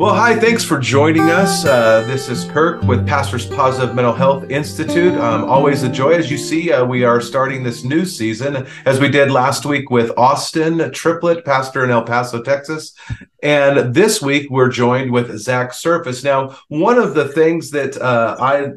Well, hi, thanks for joining us. Uh, this is Kirk with Pastors Positive Mental Health Institute. Um, always a joy. As you see, uh, we are starting this new season as we did last week with Austin Triplet, pastor in El Paso, Texas. And this week we're joined with Zack Serface. Now, one of the things that uh, I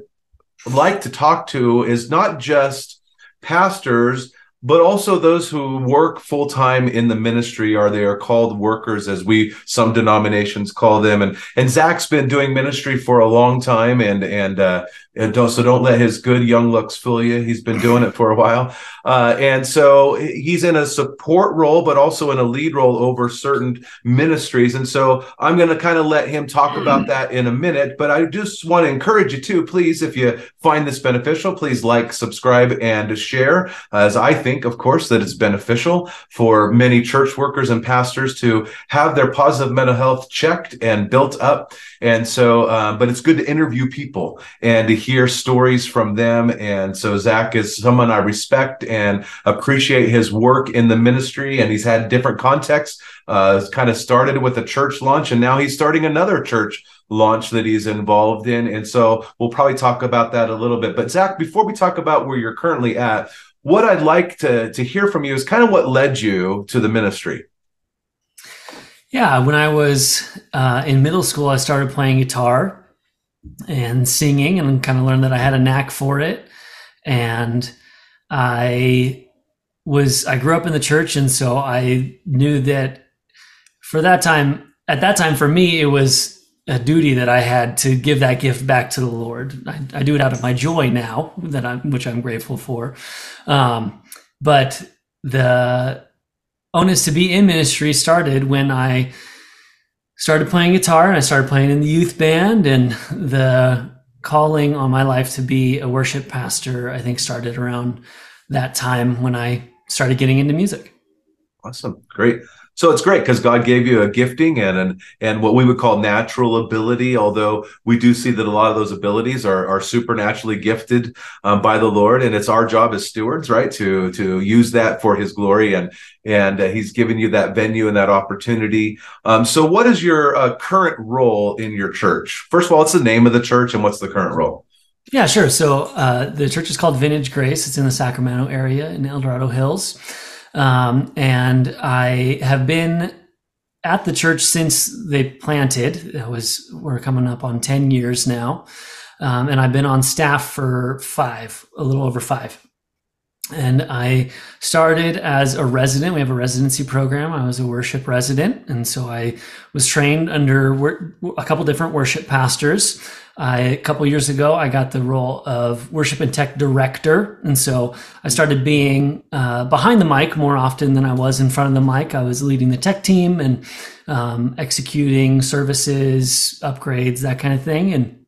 like to talk to is not just pastors but also those who work full time in the ministry are they are called workers as we some denominations call them. And and Zack's been doing ministry for a long time and and uh don't so don't let his good young looks fool you. He's been doing it for a while. Uh, and so he's in a support role but also in a lead role over certain ministries. And so i'm going to kind of let him talk about that in a minute but i just want to encourage you too please if you find this beneficial please like subscribe and share as i think of course that it's beneficial for many church workers and pastors to have their positive mental health checked and built up. And so uh, but it's good to interview people and to hear stories from them. And so Zack is someone I respect and appreciate his work in the ministry. And he's had different contexts. Uh, kind of started with a church launch, and now he's starting another church launch that he's involved in. And so we'll probably talk about that a little bit. But Zack, before we talk about where you're currently at, what I'd like to to hear from you is kind of what led you to the ministry. Yeah, when I was uh, in middle school, I started playing guitar and singing and kind of learned that I had a knack for it. And I was, I grew up in the church. And so I knew that for that time, at that time, for me, it was a duty that I had to give that gift back to the Lord. I, I do it out of my joy now, that I'm, which I'm grateful for. Um, but the onus to be in ministry started when I started playing guitar and I started playing in the youth band and the calling on my life to be a worship pastor I think started around that time when I started getting into music. Awesome. Great. So it's great because God gave you a gifting and and and what we would call natural ability. Although we do see that a lot of those abilities are are supernaturally gifted um, by the Lord, and it's our job as stewards, right, to to use that for His glory. And and uh, He's given you that venue and that opportunity. Um, so, what is your uh, current role in your church? First of all, what's the name of the church, and what's the current role? Yeah, sure. So uh, the church is called Vintage Grace. It's in the Sacramento area in El Dorado Hills. Um, and I have been at the church since they planted. It was we're coming up on ten years now, um, and I've been on staff for five, a little over five. And I started as a resident. We have a residency program. I was a worship resident, and so I was trained under a couple different worship pastors. I, a couple years ago, I got the role of worship and tech director. And so I started being uh, behind the mic more often than I was in front of the mic. I was leading the tech team and um, executing services, upgrades, that kind of thing. And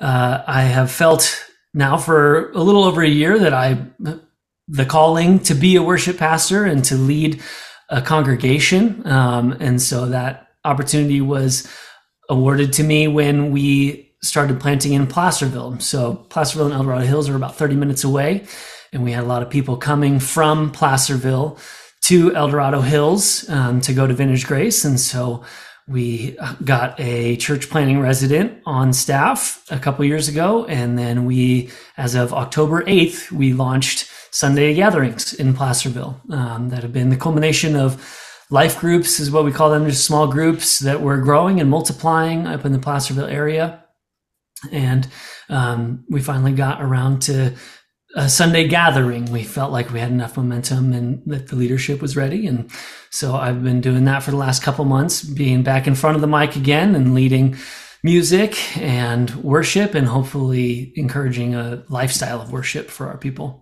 uh, I have felt now for a little over a year that I, the calling to be a worship pastor and to lead a congregation. Um, and so that opportunity was awarded to me when we started planting in Placerville. So Placerville and El Dorado Hills are about 30 minutes away. And we had a lot of people coming from Placerville to El Dorado Hills um, to go to Vintage Grace. And so we got a church planting resident on staff a couple years ago. And then we, as of October 8th, we launched Sunday gatherings in Placerville um, that have been the culmination of life groups is what we call them just small groups that were growing and multiplying up in the placerville area and um, we finally got around to a sunday gathering. We felt like we had enough momentum and that the leadership was ready. And so i've been doing that for the last couple months being back in front of the mic again and leading music and worship and hopefully encouraging a lifestyle of worship for our people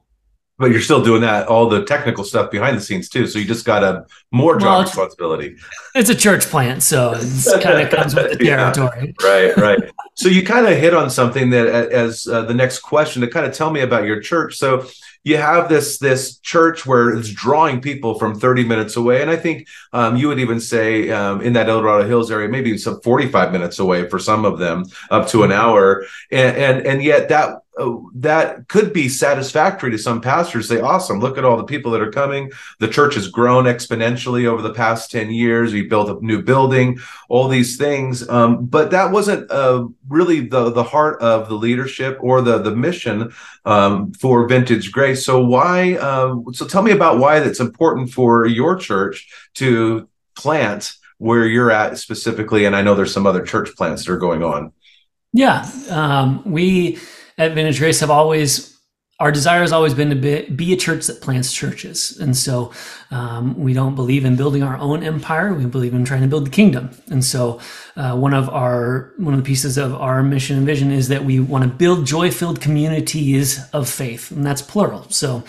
but you're still doing that all the technical stuff behind the scenes too. So you just got a more job well, responsibility. it's a church plant so it kind of comes with the territory. Yeah, right right. So you kind of hit on something that as uh, the next question to kind of tell me about your church. So you have this this church where it's drawing people from 30 minutes away, and I think um, you would even say um, in that El Dorado Hills area, maybe some 45 minutes away for some of them, up to an hour, and and, and yet that uh, that could be satisfactory to some pastors. Say, awesome, look at all the people that are coming. The church has grown exponentially over the past 10 years. We built a new building, all these things. Um, but that wasn't uh, really the, the heart of the leadership or the, the mission um, for Vintage Grace. So why, um, so tell me about why that's important for your church to plant where you're at specifically. And I know there's some other church plants that are going on. Yeah. Um, we, at Vintage Grace have always our desire has always been to be, be, a church that plants churches. And so um, we don't believe in building our own empire. We believe in trying to build the kingdom. And so uh, one of our one of the pieces of our mission and vision is that we want to build joy-filled communities of faith, and that's plural. So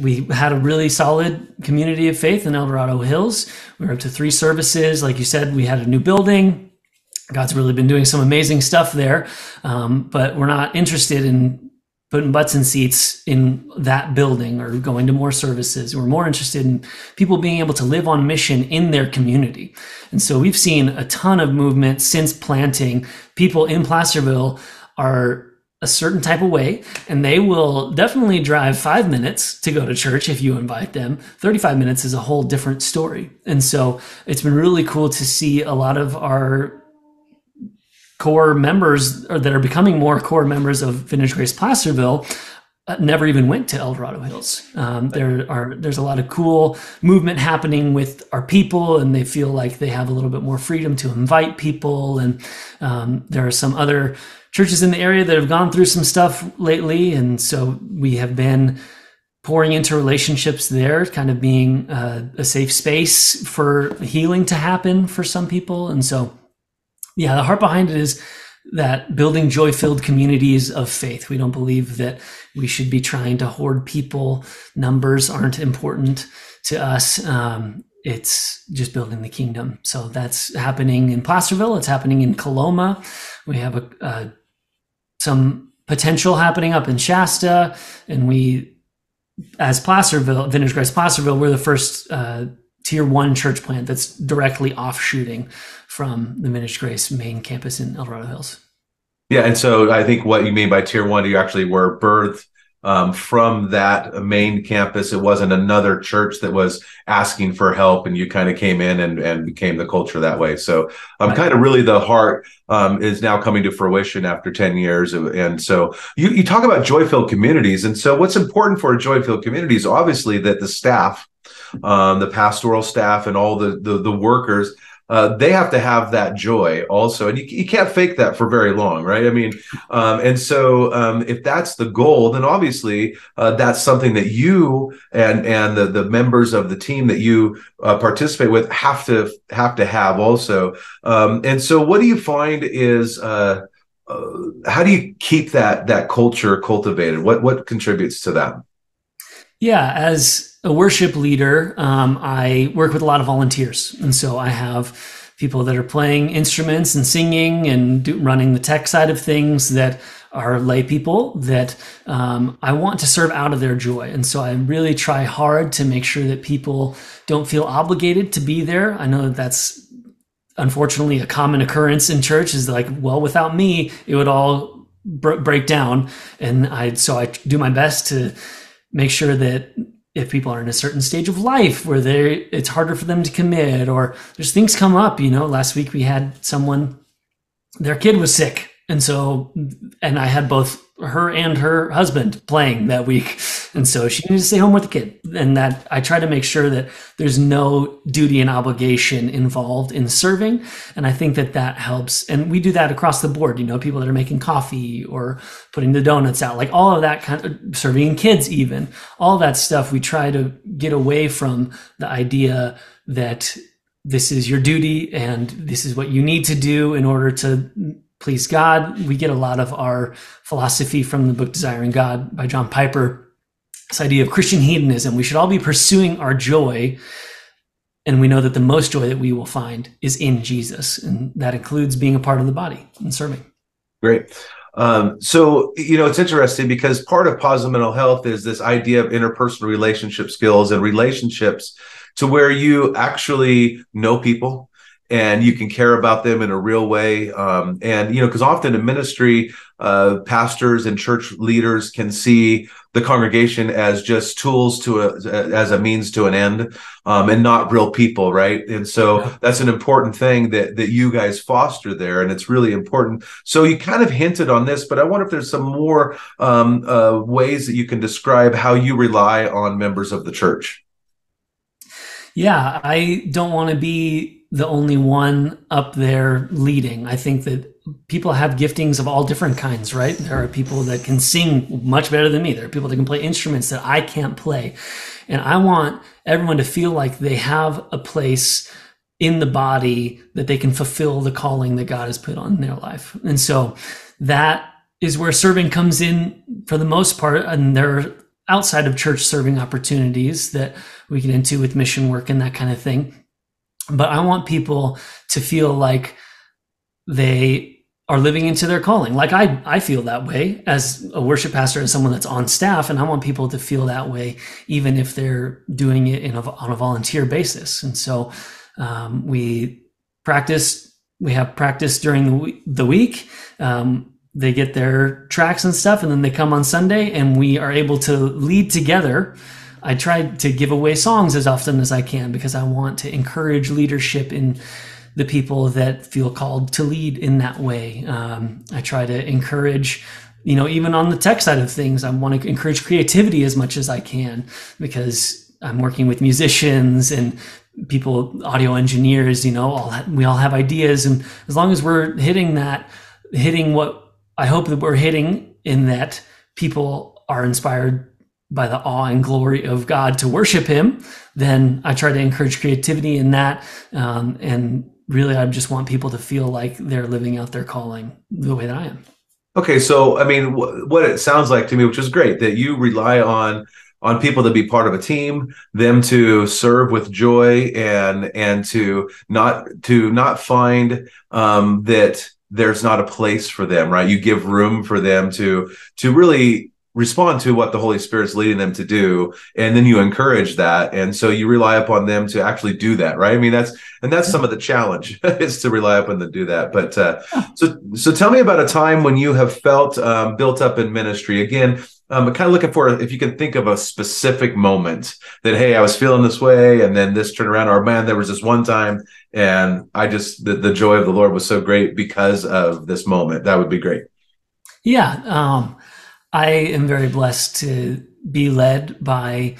we had a really solid community of faith in El Dorado Hills. We were up to three services. Like you said, we had a new building. God's really been doing some amazing stuff there, um, but we're not interested in putting butts in seats in that building or going to more services. We're more interested in people being able to live on mission in their community. And so we've seen a ton of movement since planting. People in Placerville are a certain type of way, and they will definitely drive five minutes to go to church if you invite them. 35 minutes is a whole different story. And so it's been really cool to see a lot of our core members or that are becoming more core members of Vintage Grace Placerville uh, never even went to El Dorado Hills. Um, there are there's a lot of cool movement happening with our people, and they feel like they have a little bit more freedom to invite people. And um, there are some other churches in the area that have gone through some stuff lately, and so we have been pouring into relationships there, kind of being uh, a safe space for healing to happen for some people, and so yeah, the heart behind it is that building joy filled communities of faith. We don't believe that we should be trying to hoard people. Numbers aren't important to us. Um, it's just building the kingdom. So that's happening in Placerville. It's happening in Coloma. We have a, some potential happening up in Shasta, and we, as Placerville, Vintage Grace Placerville, we're the first uh, tier one church plant that's directly offshooting from the Vintage Grace main campus in El Dorado Hills. Yeah, and so I think what you mean by tier one, you actually were birthed um, from that main campus. It wasn't another church that was asking for help, and you kind of came in and, and became the culture that way. So, um, right. kind of really the heart um, is now coming to fruition after 10 years. And so, you, you talk about joy filled communities. And so, what's important for a joy filled community is obviously that the staff, um, the pastoral staff, and all the, the, the workers uh, they have to have that joy also. And you, you can't fake that for very long right? I mean um, and so um, if that's the goal then obviously uh, that's something that you and and the, the members of the team that you uh, participate with have to have to have also. Um, and so what do you find is uh, uh, how do you keep that that culture cultivated? What what contributes to that yeah as a worship leader, um, I work with a lot of volunteers. And so I have people that are playing instruments and singing and do, running the tech side of things that are lay people that um, I want to serve out of their joy. And so I really try hard to make sure that people don't feel obligated to be there. I know that that's unfortunately a common occurrence in church is like, well, without me, it would all break down. And I, so I do my best to make sure that if people are in a certain stage of life where they it's harder for them to commit or there's things come up you know last week we had someone their kid was sick and so and i had both her and her husband playing that week. And so she needed to stay home with the kid. And that I try to make sure that there's no duty and obligation involved in serving. And I think that that helps. And we do that across the board, you know, people that are making coffee or putting the donuts out, like all of that kind of serving kids, even all that stuff. We try to get away from the idea that this is your duty and this is what you need to do in order to please God. We get a lot of our philosophy from the book Desiring God by John Piper. This idea of Christian hedonism. We should all be pursuing our joy. And we know that the most joy that we will find is in Jesus. And that includes being a part of the body and serving. Great. Um, so, you know, it's interesting because part of positive mental health is this idea of interpersonal relationship skills and relationships to where you actually know people and you can care about them in a real way. Um, and, you know, because often in ministry, uh, pastors and church leaders can see the congregation as just tools to a, as a means to an end um, and not real people right? And so that's an important thing that that you guys foster there and it's really important. So you kind of hinted on this but i wonder if there's some more um, uh, ways that you can describe how you rely on members of the church. Yeah i don't want to be the only one up there leading. I think that people have giftings of all different kinds, right? There are people that can sing much better than me. There are people that can play instruments that I can't play. And I want everyone to feel like they have a place in the body that they can fulfill the calling that God has put on their life. And so that is where serving comes in for the most part. And there are outside of church serving opportunities that we get into with mission work and that kind of thing but I want people to feel like they are living into their calling. Like I, I feel that way as a worship pastor and someone that's on staff, and I want people to feel that way, even if they're doing it in a, on a volunteer basis. And so um, we practice. We have practice during the week. Um, they get their tracks and stuff, and then they come on Sunday, and we are able to lead together I try to give away songs as often as I can because I want to encourage leadership in the people that feel called to lead in that way. Um, I try to encourage, you know, even on the tech side of things, I want to encourage creativity as much as I can because I'm working with musicians and people, audio engineers, you know, all that, we all have ideas. And as long as we're hitting that, hitting what I hope that we're hitting in that people are inspired by the awe and glory of God to worship Him, then I try to encourage creativity in that. Um, and really, I just want people to feel like they're living out their calling the way that I am. Okay, so I mean, wh- what it sounds like to me, which is great, that you rely on on people to be part of a team, them to serve with joy, and and to not to not find um, that there's not a place for them, right? You give room for them to to really respond to what the Holy Spirit's leading them to do, and then you encourage that, and so you rely upon them to actually do that, right? I mean, that's and that's some of the challenge is to rely upon them to do that. But uh, so so tell me about a time when you have felt um, built up in ministry. Again, I'm kind of looking for if you can think of a specific moment that hey, I was feeling this way, and then this turned around, or man, there was this one time, and I just the, the joy of the Lord was so great because of this moment. That would be great. Yeah. Um, I am very blessed to be led by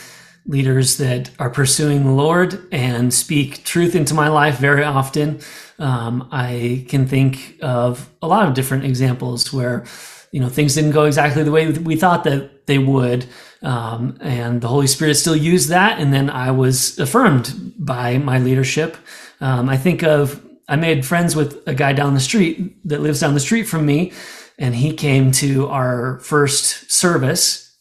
leaders that are pursuing the Lord and speak truth into my life very often. Um, I can think of a lot of different examples where you know things didn't go exactly the way we thought that they would, um, and the Holy Spirit still used that, and then I was affirmed by my leadership. Um, I think of I made friends with a guy down the street that lives down the street from me and he came to our first service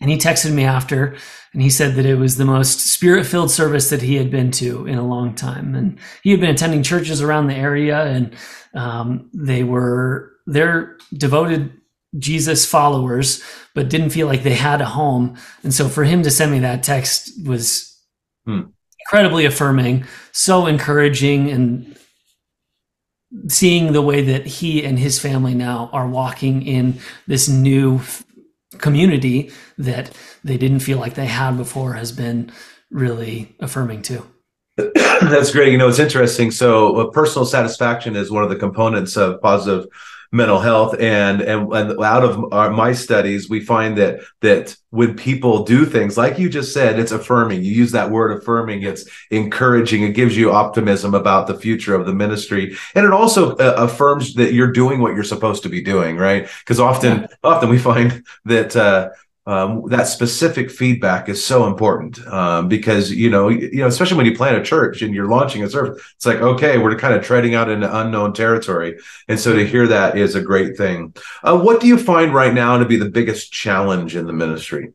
and he texted me after and he said that it was the most spirit filled service that he had been to in a long time. And he had been attending churches around the area and um, they were, they're devoted Jesus followers, but didn't feel like they had a home. And so for him to send me that text was hmm. incredibly affirming, so encouraging and seeing the way that he and his family now are walking in this new community that they didn't feel like they had before has been really affirming too. That's great. You know, it's interesting. So, uh, personal satisfaction is one of the components of positive mental health. And and, and out of our, my studies we find that that when people do things like you just said it's affirming. You use that word affirming. It's encouraging. It gives you optimism about the future of the ministry. And it also uh, affirms that you're doing what you're supposed to be doing right? Because often yeah. often we find that uh, um, that specific feedback is so important um, because you know you know especially when you plant a church and you're launching a service it's like okay we're kind of treading out into unknown territory. And so to hear that is a great thing. Uh, what do you find right now to be the biggest challenge in the ministry?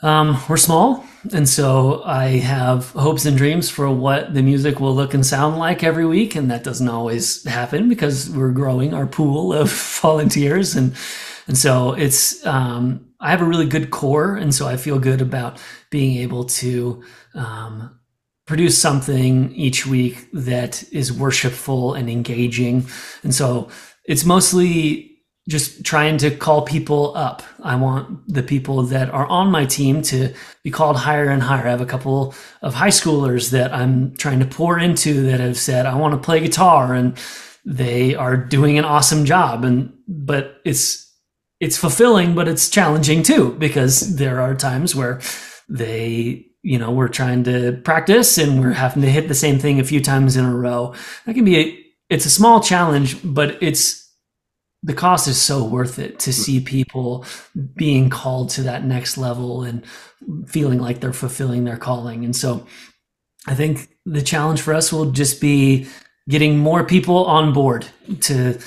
Um, we're small, and so I have hopes and dreams for what the music will look and sound like every week, and that doesn't always happen because we're growing our pool of volunteers, and and so it's um, I have a really good core, and so I feel good about being able to um, produce something each week that is worshipful and engaging, and so it's mostly just trying to call people up. I want the people that are on my team to be called higher and higher. I have a couple of high schoolers that I'm trying to pour into that have said, I want to play guitar and they are doing an awesome job. And, but it's, it's fulfilling, but it's challenging too, because there are times where they, you know, we're trying to practice and we're having to hit the same thing a few times in a row. That can be a, it's a small challenge, but it's the cost is so worth it to see people being called to that next level and feeling like they're fulfilling their calling. And so I think the challenge for us will just be getting more people on board to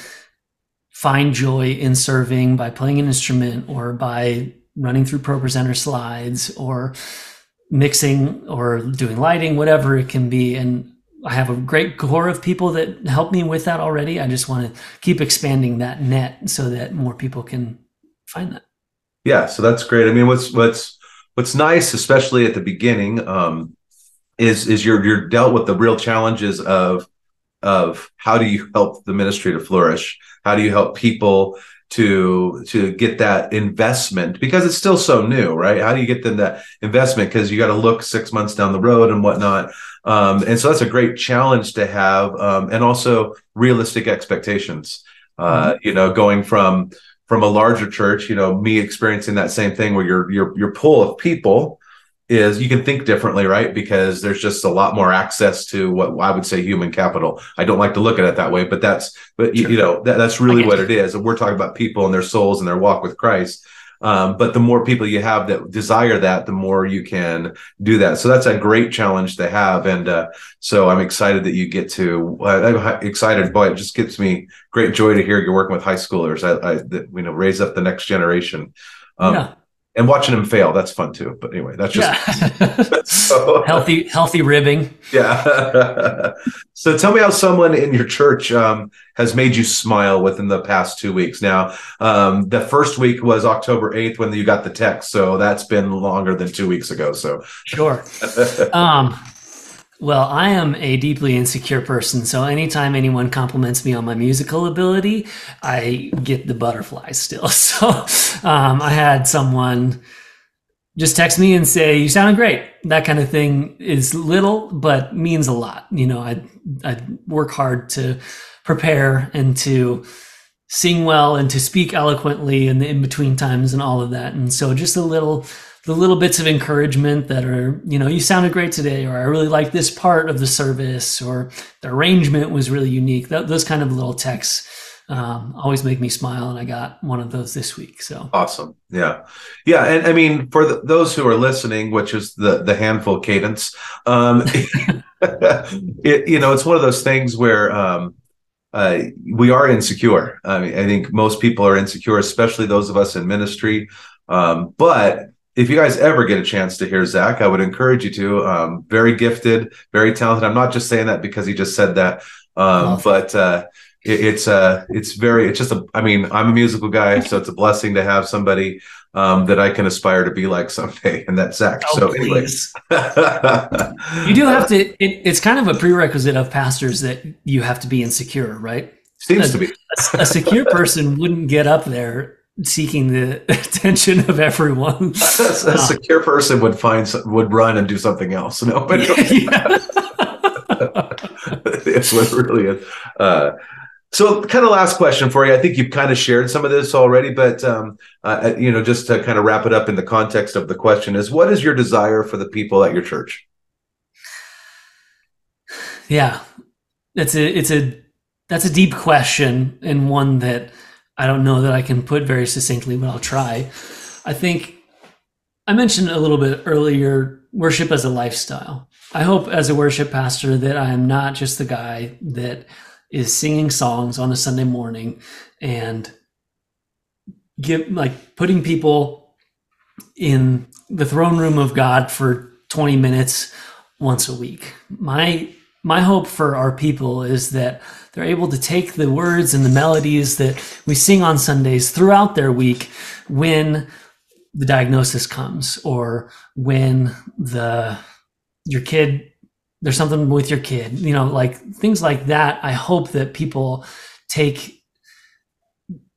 find joy in serving by playing an instrument or by running through ProPresenter slides or mixing or doing lighting, whatever it can be. And I have a great core of people that help me with that already. I just want to keep expanding that net so that more people can find that. Yeah, so that's great. I mean, what's what's what's nice, especially at the beginning, um, is is you're you're dealt with the real challenges of of how do you help the ministry to flourish? How do you help people to to get that investment because it's still so new, right? How do you get them that investment? Because you got to look six months down the road and whatnot. Um, and so that's a great challenge to have, um, and also realistic expectations. Uh, mm-hmm. You know, going from from a larger church, you know, me experiencing that same thing where your your your pool of people is you can think differently, right? Because there's just a lot more access to what I would say human capital. I don't like to look at it that way, but that's but you, you, know that, that's really what it is. And we're talking about people and their souls and their walk with Christ. Um, but the more people you have that desire that, the more you can do that. So that's a great challenge to have. And uh, so I'm excited that you get to. Uh, I'm excited, boy. It just gives me great joy to hear you're working with high schoolers. I, I you know raise up the next generation. Um, yeah and watching him fail that's fun too. But anyway that's just yeah. so, healthy healthy ribbing. Yeah. So tell me how someone in your church um, has made you smile within the past two weeks. Now um, the first week was october 8th when you got the text so that's been longer than two weeks ago so. Sure. Um, well, I am a deeply insecure person, so anytime anyone compliments me on my musical ability, I get the butterflies still. So um, I had someone just text me and say, "You sounded great." That kind of thing is little, but means a lot. You know, I I work hard to prepare and to sing well and to speak eloquently in the in between times and all of that. And so just a little the little bits of encouragement that are, you know, you sounded great today, or I really like this part of the service, or the arrangement was really unique. Th- those kind of little texts um, always make me smile, and I got one of those this week. So awesome, yeah, yeah, and I mean, for the, those who are listening, which is the the handful cadence, um, it you know, it's one of those things where. Um, uh, we are insecure. I mean, I think most people are insecure, especially those of us in ministry. Um, but if you guys ever get a chance to hear Zack, I would encourage you to. Um, very gifted, very talented. I'm not just saying that because he just said that, um, but uh, it, it's uh, it's very. It's just a. I mean, I'm a musical guy, so it's a blessing to have somebody um, that I can aspire to be like someday, and that's Zack. Oh, so, anyways, you do have to. It, it's kind of a prerequisite of pastors that you have to be insecure, right? Seems a, to be. a, a secure person wouldn't get up there seeking the attention of everyone. a, a secure person would find would run and do something else. No, but it's what really is. Uh, so, kind of last question for you. I think you've kind of shared some of this already, but um, uh, you know, just to kind of wrap it up in the context of the question is, what is your desire for the people at your church? Yeah, it's a it's a that's a deep question and one that I don't know that I can put very succinctly, but I'll try. I think I mentioned a little bit earlier worship as a lifestyle. I hope as a worship pastor that I am not just the guy that is singing songs on a Sunday morning and give like putting people in the throne room of God for 20 minutes once a week. My my hope for our people is that they're able to take the words and the melodies that we sing on Sundays throughout their week when the diagnosis comes or when the your kid there's something with your kid you know like things like that. I hope that people take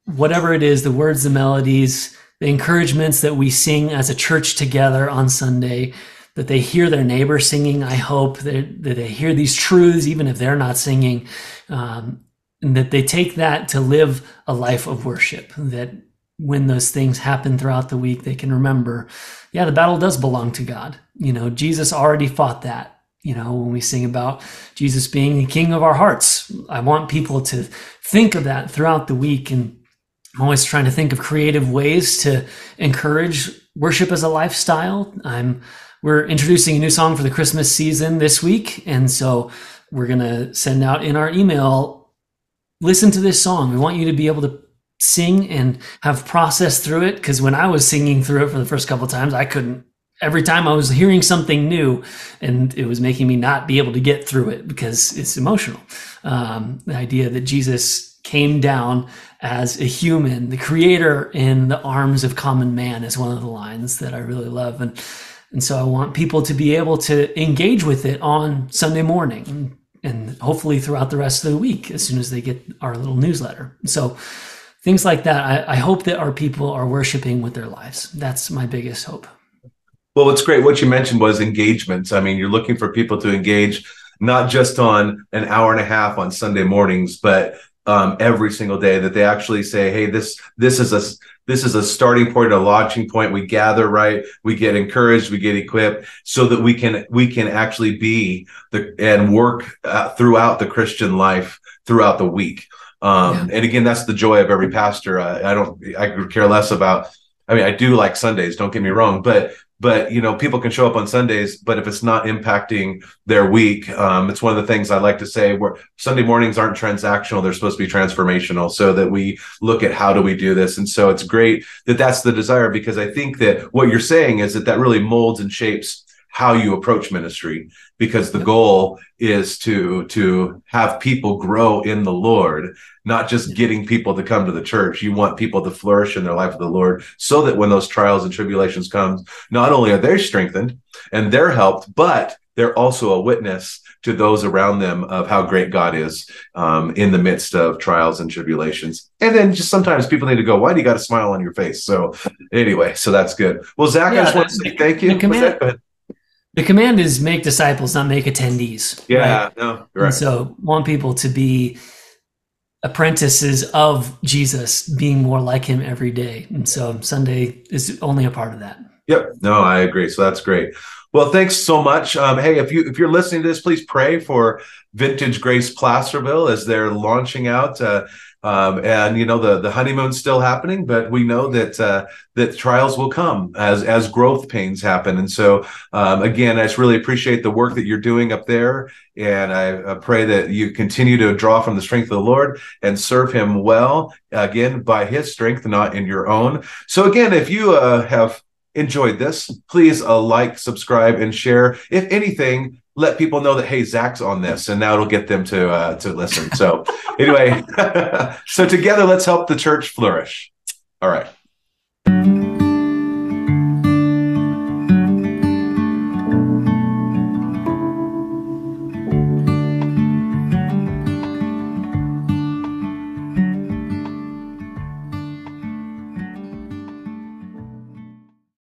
whatever it is the words the melodies the encouragements that we sing as a church together on sunday that they hear their neighbor singing i hope that, that they hear these truths even if they're not singing um, and that they take that to live a life of worship that when those things happen throughout the week, they can remember, yeah, the battle does belong to God. You know, Jesus already fought that. You know, when we sing about Jesus being the king of our hearts, I want people to think of that throughout the week. And I'm always trying to think of creative ways to encourage worship as a lifestyle. I'm, we're introducing a new song for the Christmas season this week. And so we're going to send out in our email, listen to this song. We want you to be able to sing and have processed through it because when I was singing through it for the first couple times, I couldn't. Every time I was hearing something new, and it was making me not be able to get through it because it's emotional. Um, the idea that Jesus came down as a human, the creator in the arms of common man, is one of the lines that I really love, and and so I want people to be able to engage with it on Sunday morning and hopefully throughout the rest of the week as soon as they get our little newsletter. So things like that. I, I hope that our people are worshiping with their lives. That's my biggest hope. Well, what's great, what you mentioned was engagements. I mean, you're looking for people to engage not just on an hour and a half on Sunday mornings, but um, every single day that they actually say, "Hey, this this is a this is a starting point, a launching point. We gather right, we get encouraged, we get equipped, so that we can we can actually be the and work uh, throughout the Christian life throughout the week." Um, yeah. And again, that's the joy of every pastor. I, I don't, I could care less about. I mean, I do like Sundays. Don't get me wrong, but but you know, people can show up on Sundays, but if it's not impacting their week, um, it's one of the things I like to say. Where Sunday mornings aren't transactional; they're supposed to be transformational. So that we look at how do we do this, and so it's great that that's the desire because I think that what you're saying is that that really molds and shapes how you approach ministry because the goal is to to have people grow in the lord not just getting people to come to the church you want people to flourish in their life with the lord so that when those trials and tribulations come not only are they strengthened and they're helped but they're also a witness to those around them of how great God is um, in the midst of trials and tribulations. And then just sometimes people need to go, why do you got a smile on your face? So anyway, so that's good. Well, Zack, yeah, I just want to say thank you. Command, the command is make disciples, not make attendees. Yeah, right? no, right. And so want people to be apprentices of Jesus, being more like him every day. And so Sunday is only a part of that. Yep. No, I agree. So that's great. Well, thanks so much. Um, hey, if you if you're listening to this, please pray for Vintage Grace Placerville as they're launching out. Uh, um, and you know the the honeymoon's still happening, but we know that uh, that trials will come as as growth pains happen. And so um, again, I just really appreciate the work that you're doing up there, and I, I, pray that you continue to draw from the strength of the Lord and serve Him well again by His strength, not in your own. So again, if you uh, have enjoyed this, please uh, like, subscribe, and share. If anything, let people know that hey zack's on this and now it'll get them to uh, to listen. So anyway so together let's help the church flourish. All right